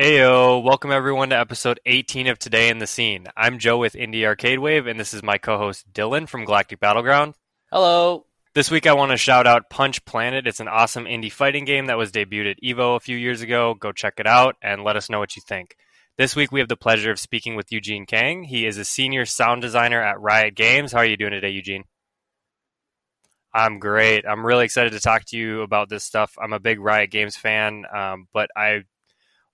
Heyo, welcome everyone to episode 18 of Today in the Scene. I'm Joe with Indie Arcade Wave, and this is my co host Dylan from Galactic Battleground. Hello. This week I want to shout out Punch Planet. It's an awesome indie fighting game that was debuted at EVO a few years ago. Go check it out and let us know what you think. This week we have the pleasure of speaking with Eugene Kang. He is a senior sound designer at Riot Games. How are you doing today, Eugene? I'm great. I'm really excited to talk to you about this stuff. I'm a big Riot Games fan, um, but I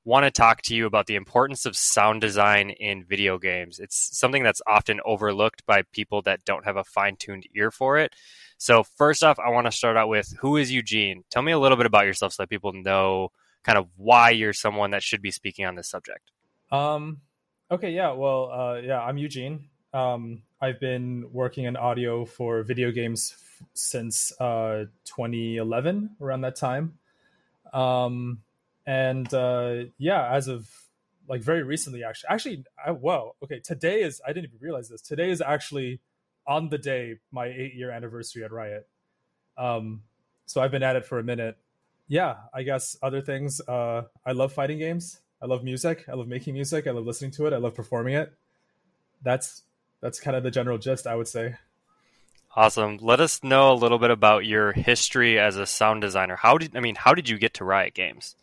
want to talk to you about the importance of sound design in video games. It's something that's often overlooked by people that don't have a fine tuned ear for it. So, first off, I want to start out with who is Eugene? Tell me a little bit about yourself so that people know kind of why you're someone that should be speaking on this subject. Um, okay, yeah, well, uh, yeah, I'm Eugene. Um, I've been working in audio for video games f- since uh, 2011, around that time. Um, and uh, yeah, as of like very recently, actually, actually, I, well, okay, today is I didn't even realize this. Today is actually on the day my eight year anniversary at Riot. Um, so I've been at it for a minute. Yeah, I guess other things. Uh, I love fighting games. I love music. I love making music. I love listening to it. I love performing it. That's that's kind of the general gist, I would say. Awesome. Let us know a little bit about your history as a sound designer. How did I mean? How did you get to Riot Games?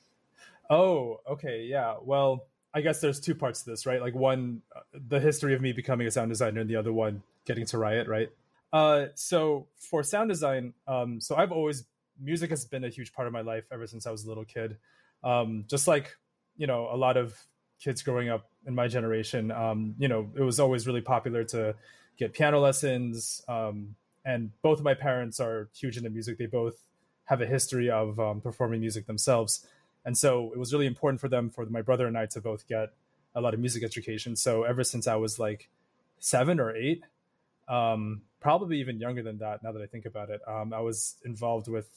Oh, okay, yeah. Well, I guess there's two parts to this, right? Like one, uh, the history of me becoming a sound designer, and the other one, getting to Riot, right? Uh, so for sound design, um, so I've always music has been a huge part of my life ever since I was a little kid. Um, just like you know, a lot of kids growing up in my generation, um, you know, it was always really popular to get piano lessons. Um, and both of my parents are huge into music. They both have a history of um, performing music themselves and so it was really important for them for my brother and i to both get a lot of music education. So ever since i was like seven or eight um, probably even younger than that now that i think about it um, i was involved with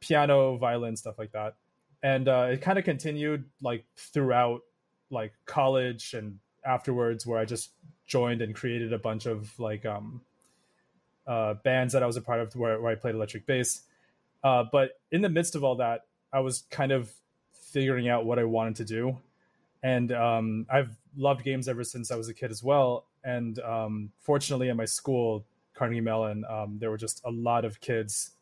piano violin stuff like that. And uh, it kind of continued like throughout like college and afterwards where i just joined and created a bunch of like um, uh, bands that i was a part of where, where i played electric bass. Uh, but in the midst of all that i was kind of figuring out what I wanted to do. And um, I've loved games ever since I was a kid as well. And um, fortunately, at my school, Carnegie Mellon, um, there were just a lot of kids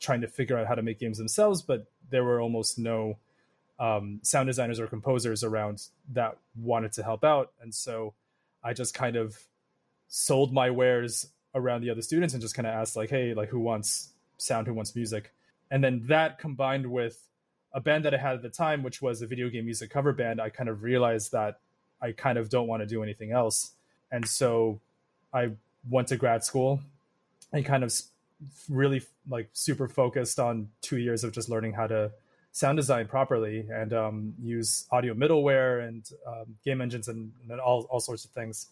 trying to figure out how to make games themselves, but there were almost no um, sound designers or composers around that wanted to help out. And so I just kind of sold my wares around the other students and just kind of asked, like, hey, like, who wants sound, who wants music? And then that combined with a band that I had at the time, which was a video game music cover band, I kind of realized that I kind of don't want to do anything else. And so I went to grad school and kind of really like super focused on two years of just learning how to sound design properly and um, use audio middleware and um, game engines and, and, all, all sorts of things.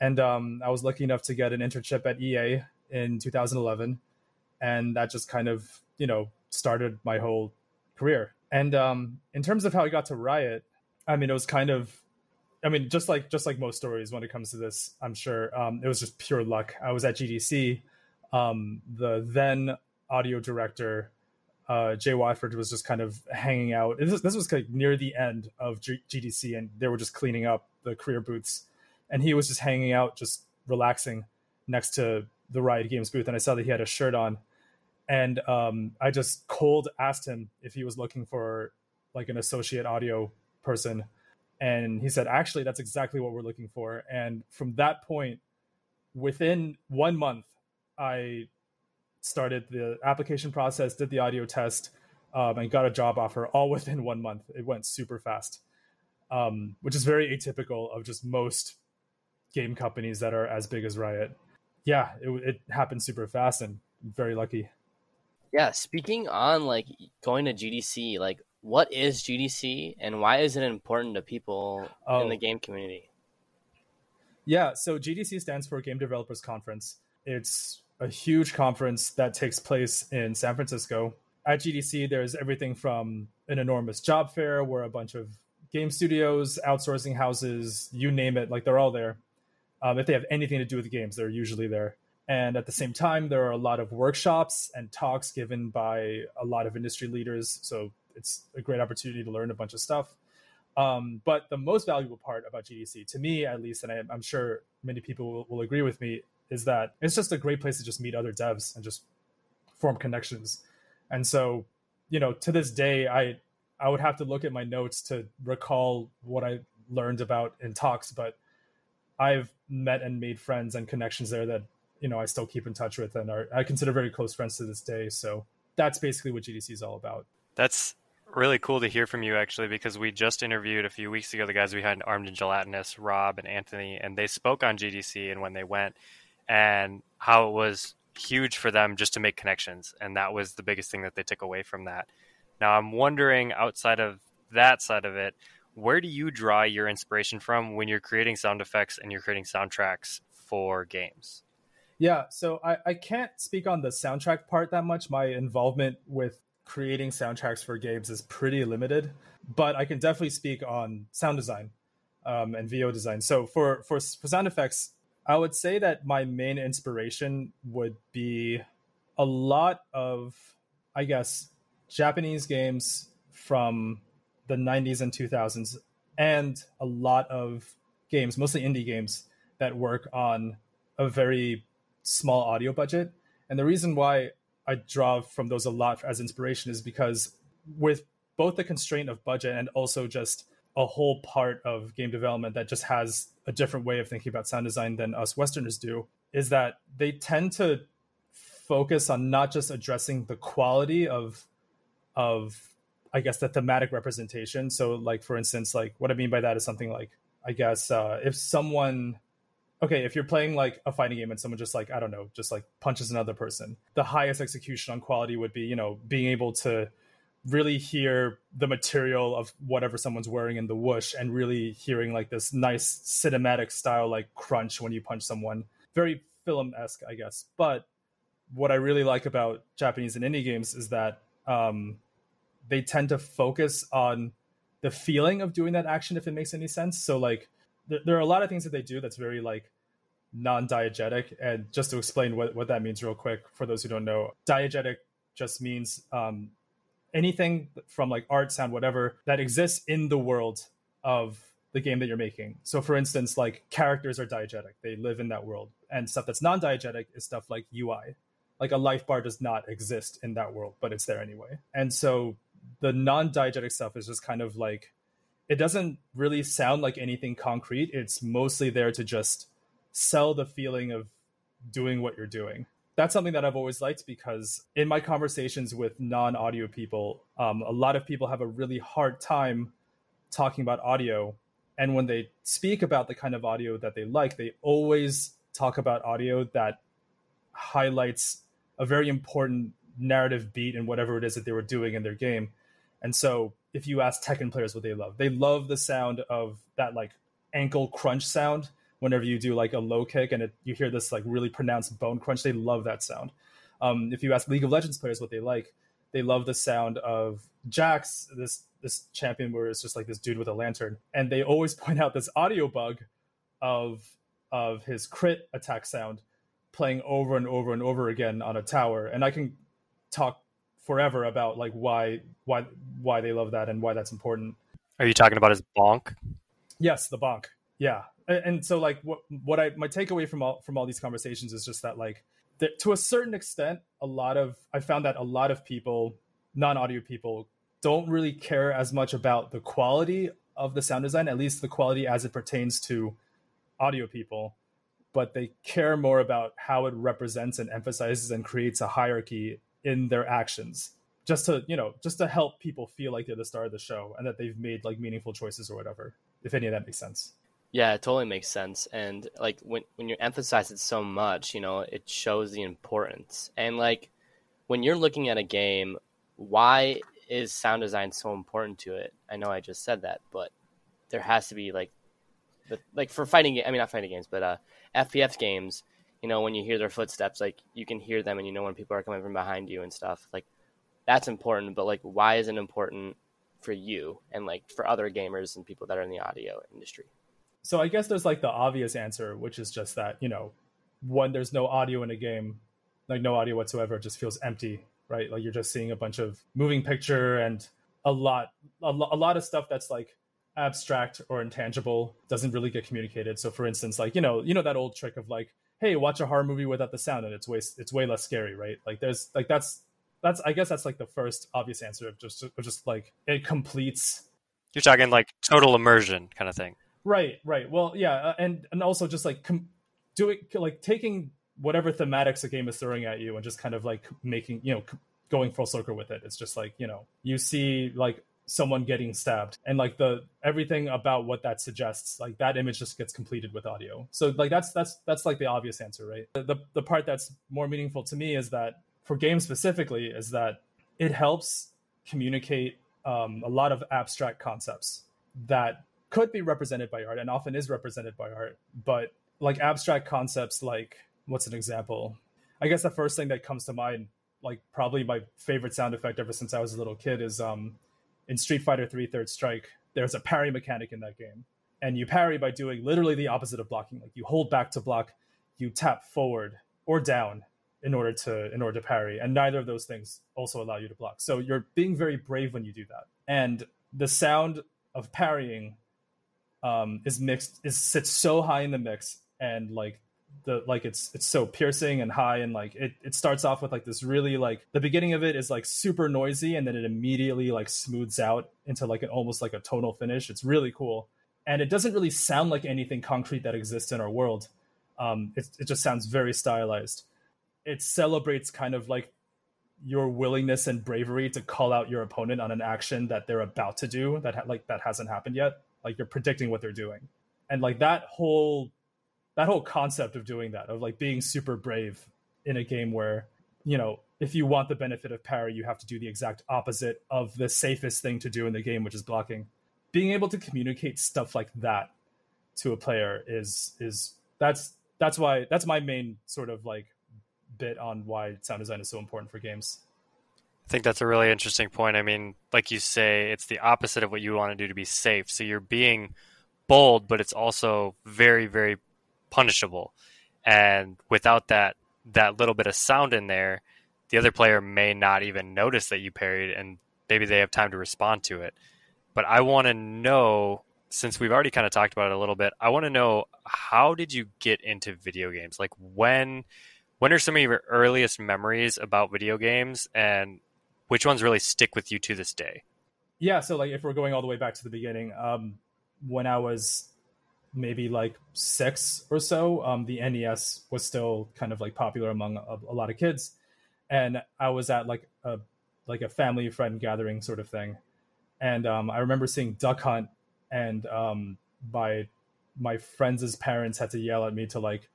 And um, I was lucky enough to get an internship at EA in 2011. And that just kind of, you know, started my whole career. And um, in terms of how I got to Riot, I mean, it was kind of, I mean, just like just like most stories when it comes to this, I'm sure um, it was just pure luck. I was at GDC. Um, the then audio director, uh, Jay Watford, was just kind of hanging out. This, this was like near the end of G- GDC, and they were just cleaning up the career booths, and he was just hanging out, just relaxing next to the Riot Games booth. And I saw that he had a shirt on and um, I just cold asked him if he was looking for like an associate audio person, and he said, "Actually, that's exactly what we're looking for." And from that point, within one month, I started the application process, did the audio test, um, and got a job offer all within one month. It went super fast, um, which is very atypical of just most game companies that are as big as Riot. Yeah, it, it happened super fast and very lucky. Yeah, speaking on like going to GDC, like what is GDC and why is it important to people oh. in the oh. game community? Yeah, so GDC stands for Game Developers Conference. It's a huge conference that takes place in San Francisco. At GDC, there's everything from an enormous job fair where a bunch of game studios, outsourcing houses, you name it, like they're all there. Um, if they have anything to do with games, they're usually there. And at the same time, there are a lot of workshops and talks given by a lot of industry leaders. So it's a great opportunity to learn a bunch of stuff. Um, but the most valuable part about GDC, to me at least, and I, am sure many people will, will, agree with me, is that it's just a great place to just meet other devs and just form connections. And so, you know, to this day, I I would have to look at my notes to recall what I learned about in talks, but I've met and made friends and connections there that you know I still keep in touch with and are I consider very close friends to this day. So that's basically what GDC is all about. That's really cool to hear from you actually because we just interviewed a few weeks ago the guys behind Armed and Gelatinous, Rob and Anthony, and they spoke on GDC and when they went and how it was huge for them just to make connections and that was the biggest thing that they took away from that. Now I'm wondering outside of that side of it, where do you draw your inspiration from when you're creating sound effects and you're creating soundtracks for games? Yeah, so I, I can't speak on the soundtrack part that much. My involvement with creating soundtracks for games is pretty limited, but I can definitely speak on sound design um, and VO design. So for, for for sound effects, I would say that my main inspiration would be a lot of, I guess, Japanese games from the 90s and 2000s, and a lot of games, mostly indie games, that work on a very small audio budget. And the reason why I draw from those a lot as inspiration is because with both the constraint of budget and also just a whole part of game development that just has a different way of thinking about sound design than us Westerners do, is that they tend to focus on not just addressing the quality of of I guess the thematic representation. So like for instance, like what I mean by that is something like I guess uh, if someone okay, if you're playing like a fighting game and someone just like, I don't know, just like punches another person, the highest execution on quality would be, you know, being able to really hear the material of whatever someone's wearing in the whoosh and really hearing like this nice cinematic style like crunch when you punch someone. Very film esque, I guess. But what I really like about Japanese and indie games is that um, they tend to focus on the feeling of doing that action, if it makes any sense. So, like, there, there are a lot of things that they do that's very like non-diegetic and just to explain what, what that means real quick for those who don't know diegetic just means um, anything from like art sound whatever that exists in the world of the game that you're making. So for instance like characters are diegetic. They live in that world. And stuff that's non-diegetic is stuff like ui like a life bar does not exist in that world but it's there anyway. And so the non-diegetic stuff is just kind of like it doesn't really sound like anything concrete. It's mostly there to just sell the feeling of doing what you're doing. That's something that I've always liked because in my conversations with non audio people, um, a lot of people have a really hard time talking about audio. And when they speak about the kind of audio that they like, they always talk about audio that highlights a very important narrative beat in whatever it is that they were doing in their game. And so if you ask Tekken players what they love, they love the sound of that like ankle crunch sound whenever you do like a low kick and it, you hear this like really pronounced bone crunch. They love that sound. Um, if you ask League of Legends players what they like, they love the sound of Jax, this this champion where it's just like this dude with a lantern, and they always point out this audio bug of of his crit attack sound playing over and over and over again on a tower. And I can talk forever about like why why why they love that and why that's important. Are you talking about his bonk? Yes, the bonk. Yeah, and, and so like what what I my takeaway from all from all these conversations is just that like that to a certain extent, a lot of I found that a lot of people, non audio people, don't really care as much about the quality of the sound design, at least the quality as it pertains to audio people, but they care more about how it represents and emphasizes and creates a hierarchy in their actions just to you know just to help people feel like they're the star of the show and that they've made like meaningful choices or whatever if any of that makes sense. Yeah it totally makes sense. And like when when you emphasize it so much you know it shows the importance. And like when you're looking at a game why is sound design so important to it? I know i just said that but there has to be like the, like for fighting i mean not fighting games but uh fps games you know when you hear their footsteps like you can hear them and you know when people are coming from behind you and stuff like that's important but like why is it important for you and like for other gamers and people that are in the audio industry so i guess there's like the obvious answer which is just that you know when there's no audio in a game like no audio whatsoever it just feels empty right like you're just seeing a bunch of moving picture and a lot a, lo- a lot of stuff that's like abstract or intangible doesn't really get communicated. So for instance, like, you know, you know that old trick of like, hey, watch a horror movie without the sound and it's way it's way less scary, right? Like there's like that's that's I guess that's like the first obvious answer of just of just like it completes You're talking like total immersion kind of thing. Right, right. Well, yeah, uh, and and also just like com- doing like taking whatever thematics a game is throwing at you and just kind of like making you know going full circle with it. It's just like you know you see like someone getting stabbed. And like the everything about what that suggests like that image just gets completed with audio. So like that's that's that's like the obvious answer right? The, the, the part that's more meaningful to me is that for games specifically is that it helps communicate um, a lot of abstract concepts that could be represented by art and often is represented by art. But like abstract concepts like what's an example? I guess the first thing that comes to mind like probably my favorite sound effect ever since i was a little kid is um in Street Fighter 3 Third Strike, there's a parry mechanic in that game. And you parry by doing literally the opposite of blocking. Like you hold back to block, you tap forward or down in order to in order to parry. And neither of those things also allow you to block. So you're being very brave when you do that. And the sound of parrying um, is mixed is sits so high in the mix and like the like it's it's so piercing and high and like it, it starts off with like this really like the beginning of it is like super noisy and then it immediately like smooths out into like an almost like a tonal finish. It's really cool. And it doesn't really sound like anything concrete that exists in our world. Um it, it just sounds very stylized. It celebrates kind of like your willingness and bravery to call out your opponent on an action that they're about to do that ha- like that hasn't happened yet. Like you're predicting what they're doing. And like that whole that whole concept of doing that of like being super brave in a game where you know if you want the benefit of parry you have to do the exact opposite of the safest thing to do in the game which is blocking being able to communicate stuff like that to a player is is that's that's why that's my main sort of like bit on why sound design is so important for games I think that's a really interesting point. I mean, like you say, it's the opposite of what you want to do to be safe. So you're being bold, but it's also very, very punishable. And without that that little bit of sound in there, the other player may not even notice that you parried and maybe they have time to respond to it. But I want to know since we've already kind of talked about it a little bit, I want to know how did you get into video games? Like when when are some of your earliest memories about video games and which ones really stick with you to this day? Yeah, so like if we're going all the way back to the beginning, um when I was maybe like six or so, um, the NES was still kind of like popular among a, a, lot of kids, and I was at like a like a family friend gathering sort of thing, and um, I remember seeing Duck Hunt, and um, my my friends' parents had to yell at me to like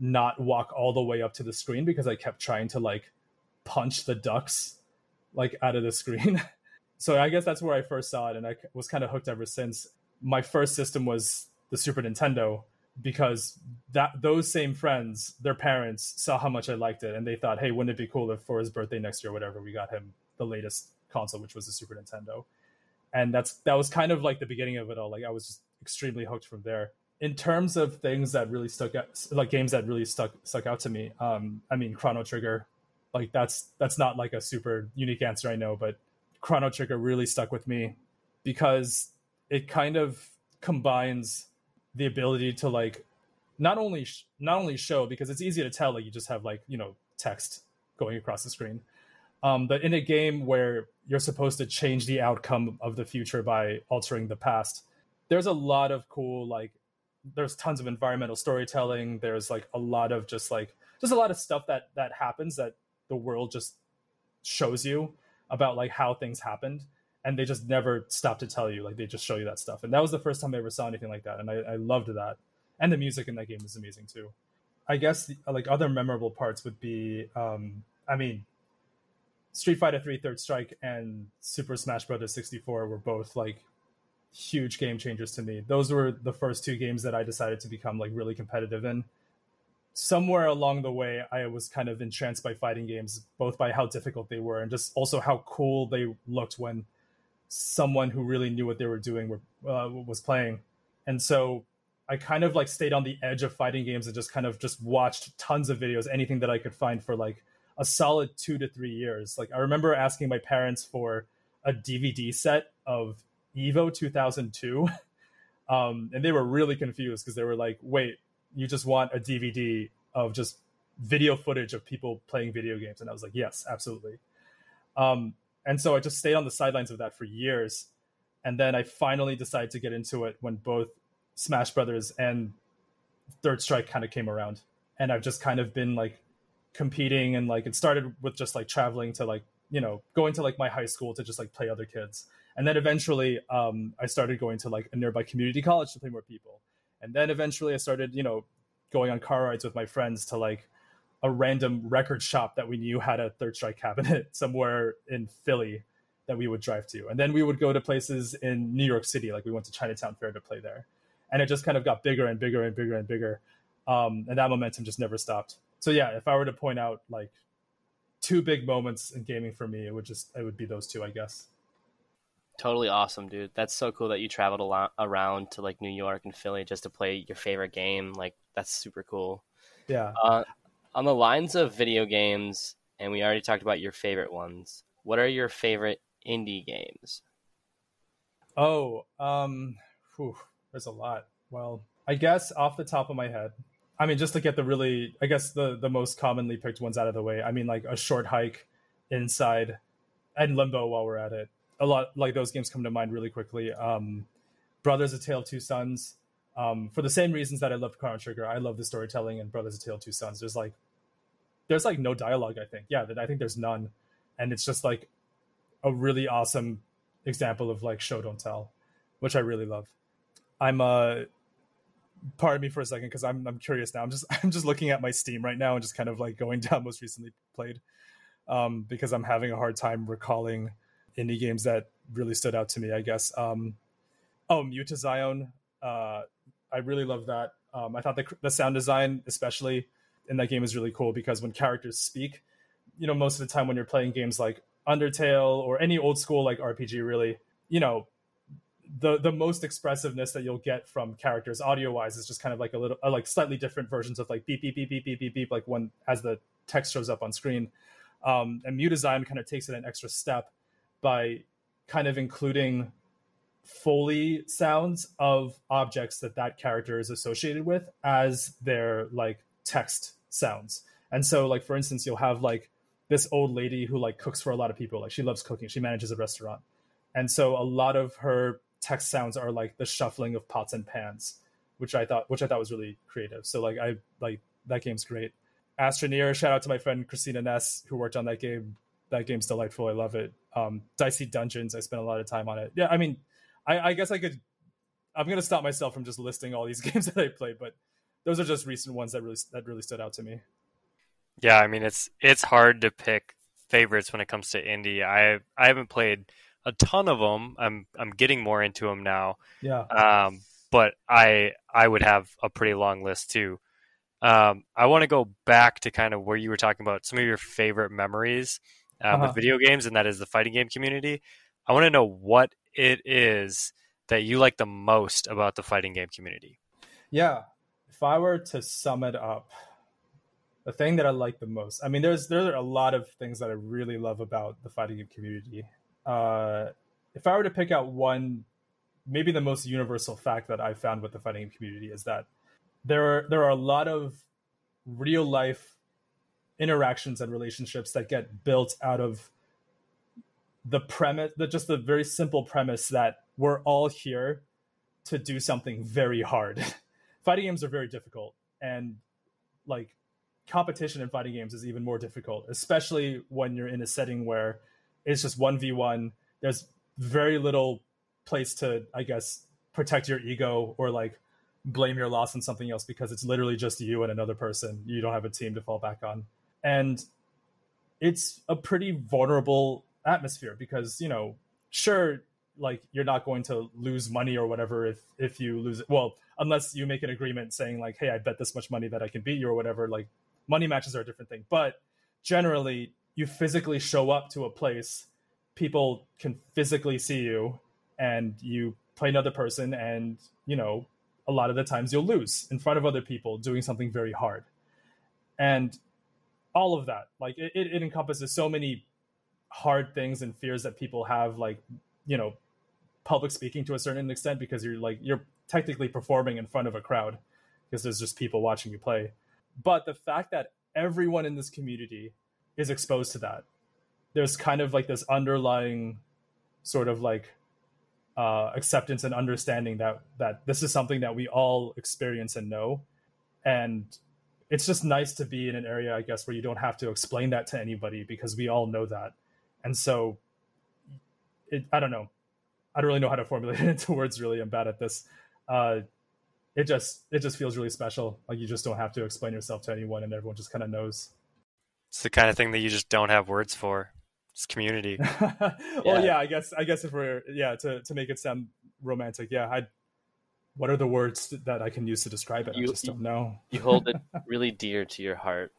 not walk all the way up to the screen because I kept trying to like punch the ducks like out of the screen. so I guess that's where I first saw it, and I was kind of hooked ever since. My first system was the Super Nintendo because that those same friends, their parents saw how much I liked it, and they thought, hey, wouldn't it be cool if for his birthday next year, whatever, we got him the latest console, which was the Super Nintendo, and that's that was kind of like the beginning of it all. Like I was just extremely hooked from there. In terms of things that really stuck out, like games that really stuck stuck out to me, um, I mean, Chrono Trigger, like that's that's not like a super unique answer, I know, but Chrono Trigger really stuck with me because it kind of combines the ability to like not only sh- not only show because it's easy to tell like you just have like you know text going across the screen um, but in a game where you're supposed to change the outcome of the future by altering the past there's a lot of cool like there's tons of environmental storytelling. There's like a lot of just like just a lot of stuff that that happens that the world just shows you about like how things happened and they just never stop to tell you like they just show you that stuff. And that was the first time i ever saw anything like that and i, I loved that. And the music in that game is amazing too. I guess the, like other memorable parts would be um i mean street fighter 3 third strike and super smash bros 64 were both like huge game changers to me. Those were the first two games that i decided to become like really competitive in. Somewhere along the way i was kind of entranced by fighting games both by how difficult they were and just also how cool they looked when someone who really knew what they were doing were, uh, was playing. And so I kind of like stayed on the edge of fighting games and just kind of just watched tons of videos, anything that I could find for like a solid two to three years. Like I remember asking my parents for a DVD set of Evo 2002. Um, and they were really confused because they were like, wait, you just want a DVD of just video footage of people playing video games? And I was like, yes, absolutely. Um, and so I just stayed on the sidelines of that for years. And then I finally decided to get into it when both Smash Brothers and Third Strike kind of came around. And I've just kind of been like competing and like it started with just like traveling to like, you know, going to like my high school to just like play other kids and then eventually um, i started going to like a nearby community college to play more people and then eventually i started you know going on car rides with my friends to like a random record shop that we knew had a third strike cabinet somewhere in philly that we would drive to and then we would go to places in new york city like we went to chinatown fair to play there and it just kind of got bigger and bigger and bigger and bigger um, and that momentum just never stopped so yeah if i were to point out like two big moments in gaming for me it would just it would be those two i guess Totally awesome, dude. That's so cool that you traveled a lot around to like New York and Philly just to play your favorite game. Like that's super cool. Yeah. Uh, on the lines of video games, and we already talked about your favorite ones. What are your favorite indie games? Oh, um, whew, there's a lot. Well, I guess off the top of my head, I mean, just to get the really, I guess the the most commonly picked ones out of the way. I mean, like a short hike, inside, and limbo. While we're at it, a lot like those games come to mind really quickly. Um, Brothers: A Tale of Two Sons. Um, for the same reasons that I love Chrono Trigger, I love the storytelling in Brothers: A Tale Two Sons. There's like, there's like no dialogue. I think, yeah, I think there's none, and it's just like a really awesome example of like show don't tell, which I really love. I'm uh pardon me for a second because I'm I'm curious now. I'm just I'm just looking at my Steam right now and just kind of like going down most recently played um, because I'm having a hard time recalling indie games that really stood out to me. I guess. Um, oh, Mutazione. Uh, I really love that. Um, I thought the the sound design, especially in that game, is really cool because when characters speak, you know, most of the time when you're playing games like Undertale or any old school like RPG, really, you know, the the most expressiveness that you'll get from characters audio wise is just kind of like a little uh, like slightly different versions of like beep beep beep beep beep beep beep like when as the text shows up on screen um, and Design kind of takes it an extra step by kind of including foley sounds of objects that that character is associated with as their like text sounds. And so like for instance you'll have like this old lady who like cooks for a lot of people. Like she loves cooking. She manages a restaurant. And so a lot of her text sounds are like the shuffling of pots and pans which i thought which i thought was really creative. So like i like that game's great. Astroneer shout out to my friend christina ness who worked on that game. That game's delightful. I love it. Um, Dicey Dungeons, I spent a lot of time on it. Yeah, I mean, I, I guess I could. I'm gonna stop myself from just listing all these games that I played, but those are just recent ones that really that really stood out to me. Yeah, I mean it's it's hard to pick favorites when it comes to indie. I I haven't played a ton of them. I'm I'm getting more into them now. Yeah. Um, but I I would have a pretty long list too. Um, I want to go back to kind of where you were talking about some of your favorite memories um, uh-huh. with video games, and that is the fighting game community. I want to know what it is that you like the most about the fighting game community. Yeah, if I were to sum it up, the thing that I like the most, I mean, there's there are a lot of things that I really love about the fighting game community. Uh, if I were to pick out one, maybe the most universal fact that I found with the fighting game community is that there are there are a lot of real life interactions and relationships that get built out of the premise the just the very simple premise that we're all here to do something very hard. Fighting games are very difficult and like competition in fighting games is even more difficult especially when you're in a setting where it's just 1v1 there's very little place to i guess protect your ego or like blame your loss on something else because it's literally just you and another person you don't have a team to fall back on. And it's a pretty vulnerable atmosphere because you know sure like you're not going to lose money or whatever if if you lose it. Well unless you make an agreement saying like hey i bet this much money that i can beat you or whatever like money matches are a different thing. But generally you physically show up to a place people can physically see you and you play another person and you know a lot of the times you'll lose in front of other people doing something very hard. And all of that like it, it encompasses so many hard things and fears that people have like you know public speaking to a certain extent because you're like you're technically performing in front of a crowd because there's just people watching you play. But the fact that everyone in this community is exposed to that, there's kind of like this underlying sort of like uh, acceptance and understanding that that this is something that we all experience and know, and it's just nice to be in an area, I guess, where you don't have to explain that to anybody because we all know that, and so it, I don't know, I don't really know how to formulate it into words. Really, I'm bad at this. Uh, it just it just feels really special. Like you just don't have to explain yourself to anyone, and everyone just kind of knows. It's the kind of thing that you just don't have words for. It's community. well, yeah. yeah. I guess I guess if we're yeah to to make it sound romantic, yeah, I. What are the words that I can use to describe it? You, I just don't know. you hold it really dear to your heart.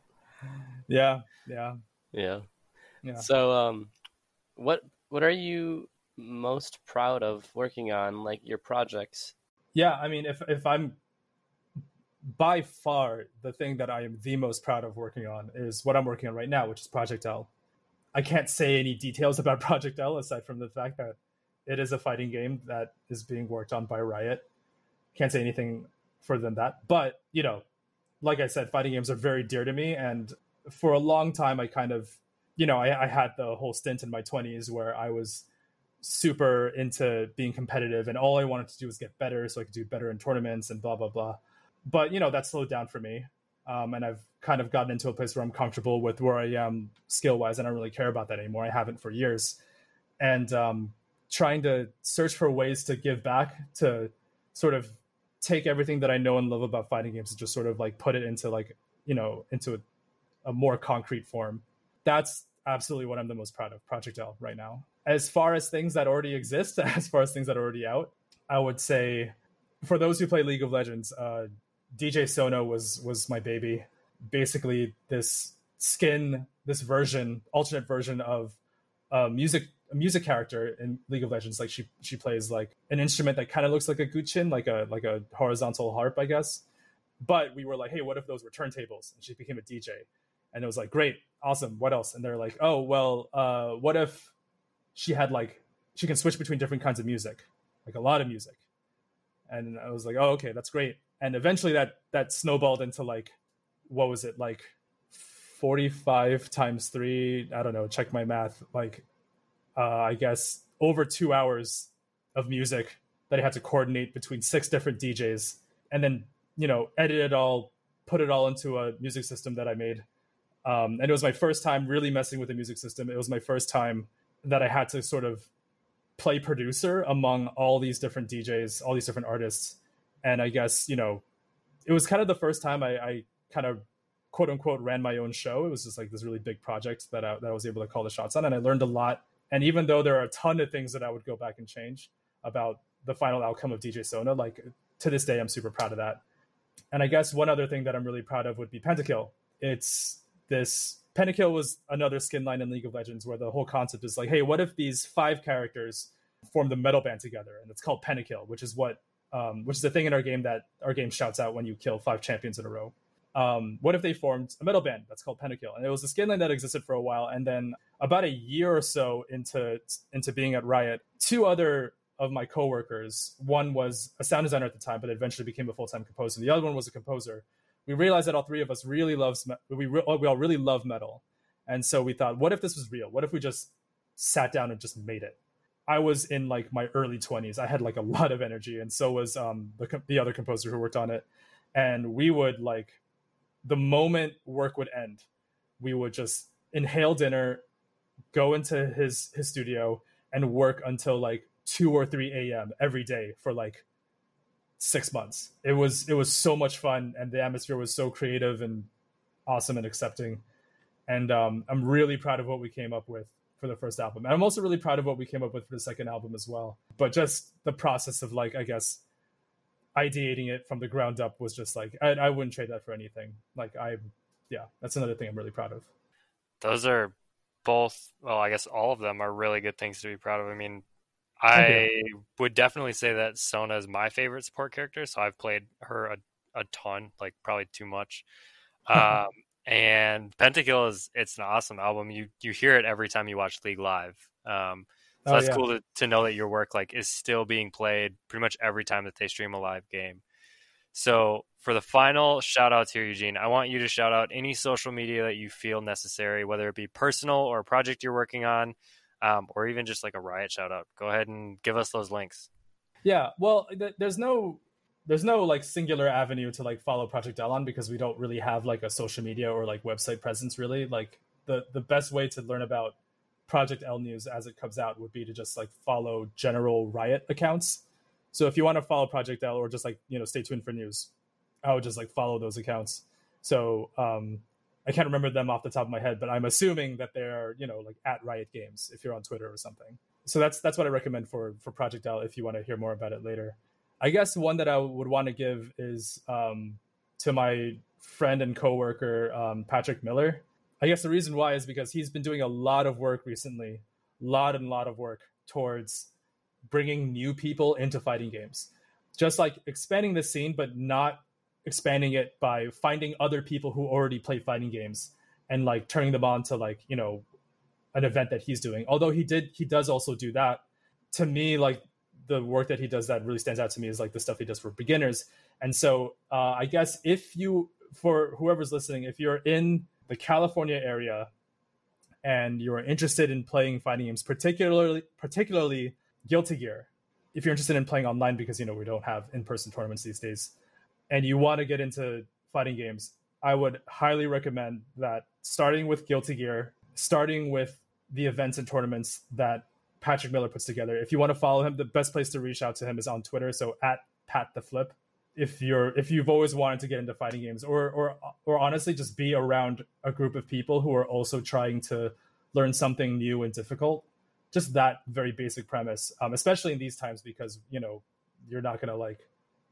Yeah, yeah, yeah, yeah. So, um, what what are you most proud of working on, like your projects? Yeah, I mean, if if I'm by far the thing that I am the most proud of working on is what I'm working on right now, which is Project L. I can't say any details about Project L aside from the fact that it is a fighting game that is being worked on by Riot. Can't say anything further than that. But, you know, like I said, fighting games are very dear to me. And for a long time, I kind of, you know, I, I had the whole stint in my 20s where I was super into being competitive and all I wanted to do was get better so I could do better in tournaments and blah, blah, blah. But, you know, that slowed down for me. Um, and I've kind of gotten into a place where I'm comfortable with where I am skill wise. I don't really care about that anymore. I haven't for years. And um, trying to search for ways to give back to sort of take everything that I know and love about fighting games and just sort of like put it into like, you know, into a, a more concrete form. That's absolutely what I'm the most proud of, Project L right now. As far as things that already exist, as far as things that are already out, I would say for those who play League of Legends, uh, DJ Sona was was my baby basically this skin, this version, alternate version of a music a music character in League of Legends. Like she she plays like an instrument that kind of looks like a guqin, like a like a horizontal harp, I guess. But we were like, hey, what if those were turntables? And she became a DJ. And it was like, great, awesome. What else? And they're like, oh well, uh, what if she had like she can switch between different kinds of music, like a lot of music. And I was like, oh okay, that's great. And eventually that that snowballed into like what was it like 45 times three i don't know check my math like uh, i guess over two hours of music that i had to coordinate between six different djs and then you know edit it all put it all into a music system that i made um, and it was my first time really messing with the music system it was my first time that i had to sort of play producer among all these different djs all these different artists and i guess you know it was kind of the first time I, I kind of quote unquote ran my own show. It was just like this really big project that I, that I was able to call the shots on, and I learned a lot. And even though there are a ton of things that I would go back and change about the final outcome of DJ Sona, like to this day, I'm super proud of that. And I guess one other thing that I'm really proud of would be Pentakill. It's this Pentakill was another skin line in League of Legends where the whole concept is like, hey, what if these five characters form the metal band together? And it's called Pentakill, which is what um, which is the thing in our game that our game shouts out when you kill five champions in a row um, what if they formed a metal band that's called Pentakill? And it was a skin line that existed for a while. And then about a year or so into into being at Riot, two other of my coworkers, one was a sound designer at the time, but eventually became a full time composer. The other one was a composer. We realized that all three of us really loves we re- we all really love metal, and so we thought, what if this was real? What if we just sat down and just made it? I was in like my early 20s. I had like a lot of energy, and so was um, the the other composer who worked on it. And we would like the moment work would end, we would just inhale dinner, go into his his studio, and work until like two or three a.m. every day for like six months. It was it was so much fun, and the atmosphere was so creative and awesome and accepting. And um, I'm really proud of what we came up with for the first album. And I'm also really proud of what we came up with for the second album as well. But just the process of like, I guess, ideating it from the ground up was just like I, I wouldn't trade that for anything. Like I, yeah, that's another thing I'm really proud of. Those are both. Well, I guess all of them are really good things to be proud of. I mean, I would definitely say that Sona is my favorite support character. So I've played her a, a ton, like probably too much. um, and Pentakill is it's an awesome album. You you hear it every time you watch League Live. Um, So Oh, that's yeah. cool to, to know that your work like is still being played pretty much every time that they stream a live game. So for the final shout outs here, Eugene, I want you to shout out any social media that you feel necessary, whether it be personal or a project you're working on, um, or even just like a riot shout out. Go ahead and give us those links. Yeah, well, th- there's no there's no like singular avenue to like follow Project L because we don't really have like a social media or like website presence really. Like the the best way to learn about Project L news as it comes out would be to just like follow general Riot accounts. So if you want to follow Project L or just like, you know, stay tuned for news, I would just like follow those accounts. So um I can't remember them off the top of my head, but I'm assuming that they're, you know, like at Riot Games if you're on Twitter or something. So that's that's what I recommend for for Project L if you want to hear more about it later. I guess one that I would want to give is um, to my friend and coworker um, Patrick Miller. I guess the reason why is because he's been doing a lot of work recently, a lot and lot of work towards bringing new people into fighting games, just like expanding the scene, but not expanding it by finding other people who already play fighting games and like turning them on to like you know an event that he's doing. Although he did, he does also do that. To me, like the work that he does that really stands out to me is like the stuff he does for beginners. And so uh, I guess if you, for whoever's listening, if you're in the California area and you're interested in playing fighting games, particularly particularly Guilty Gear, if you're interested in playing online because you know we don't have in-person tournaments these days, and you want to get into fighting games, I would highly recommend that starting with Guilty Gear, starting with the events and tournaments that Patrick Miller puts together. If you want to follow him, the best place to reach out to him is on Twitter. So at Pat the Flip. If you're if you've always wanted to get into fighting games, or or or honestly just be around a group of people who are also trying to learn something new and difficult, just that very basic premise, um, especially in these times because you know you're not gonna like,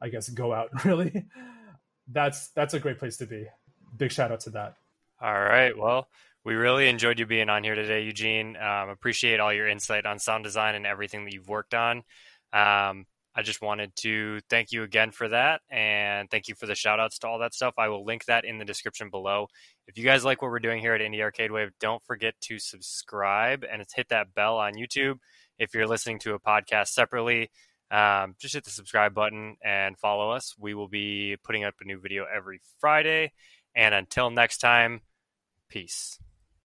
I guess, go out really. That's that's a great place to be. Big shout out to that. All right. Well, we really enjoyed you being on here today, Eugene. Um, appreciate all your insight on sound design and everything that you've worked on. Um, I just wanted to thank you again for that and thank you for the shout outs to all that stuff. I will link that in the description below. If you guys like what we're doing here at Indie Arcade Wave, don't forget to subscribe and hit that bell on YouTube. If you're listening to a podcast separately, um, just hit the subscribe button and follow us. We will be putting up a new video every Friday. And until next time, peace.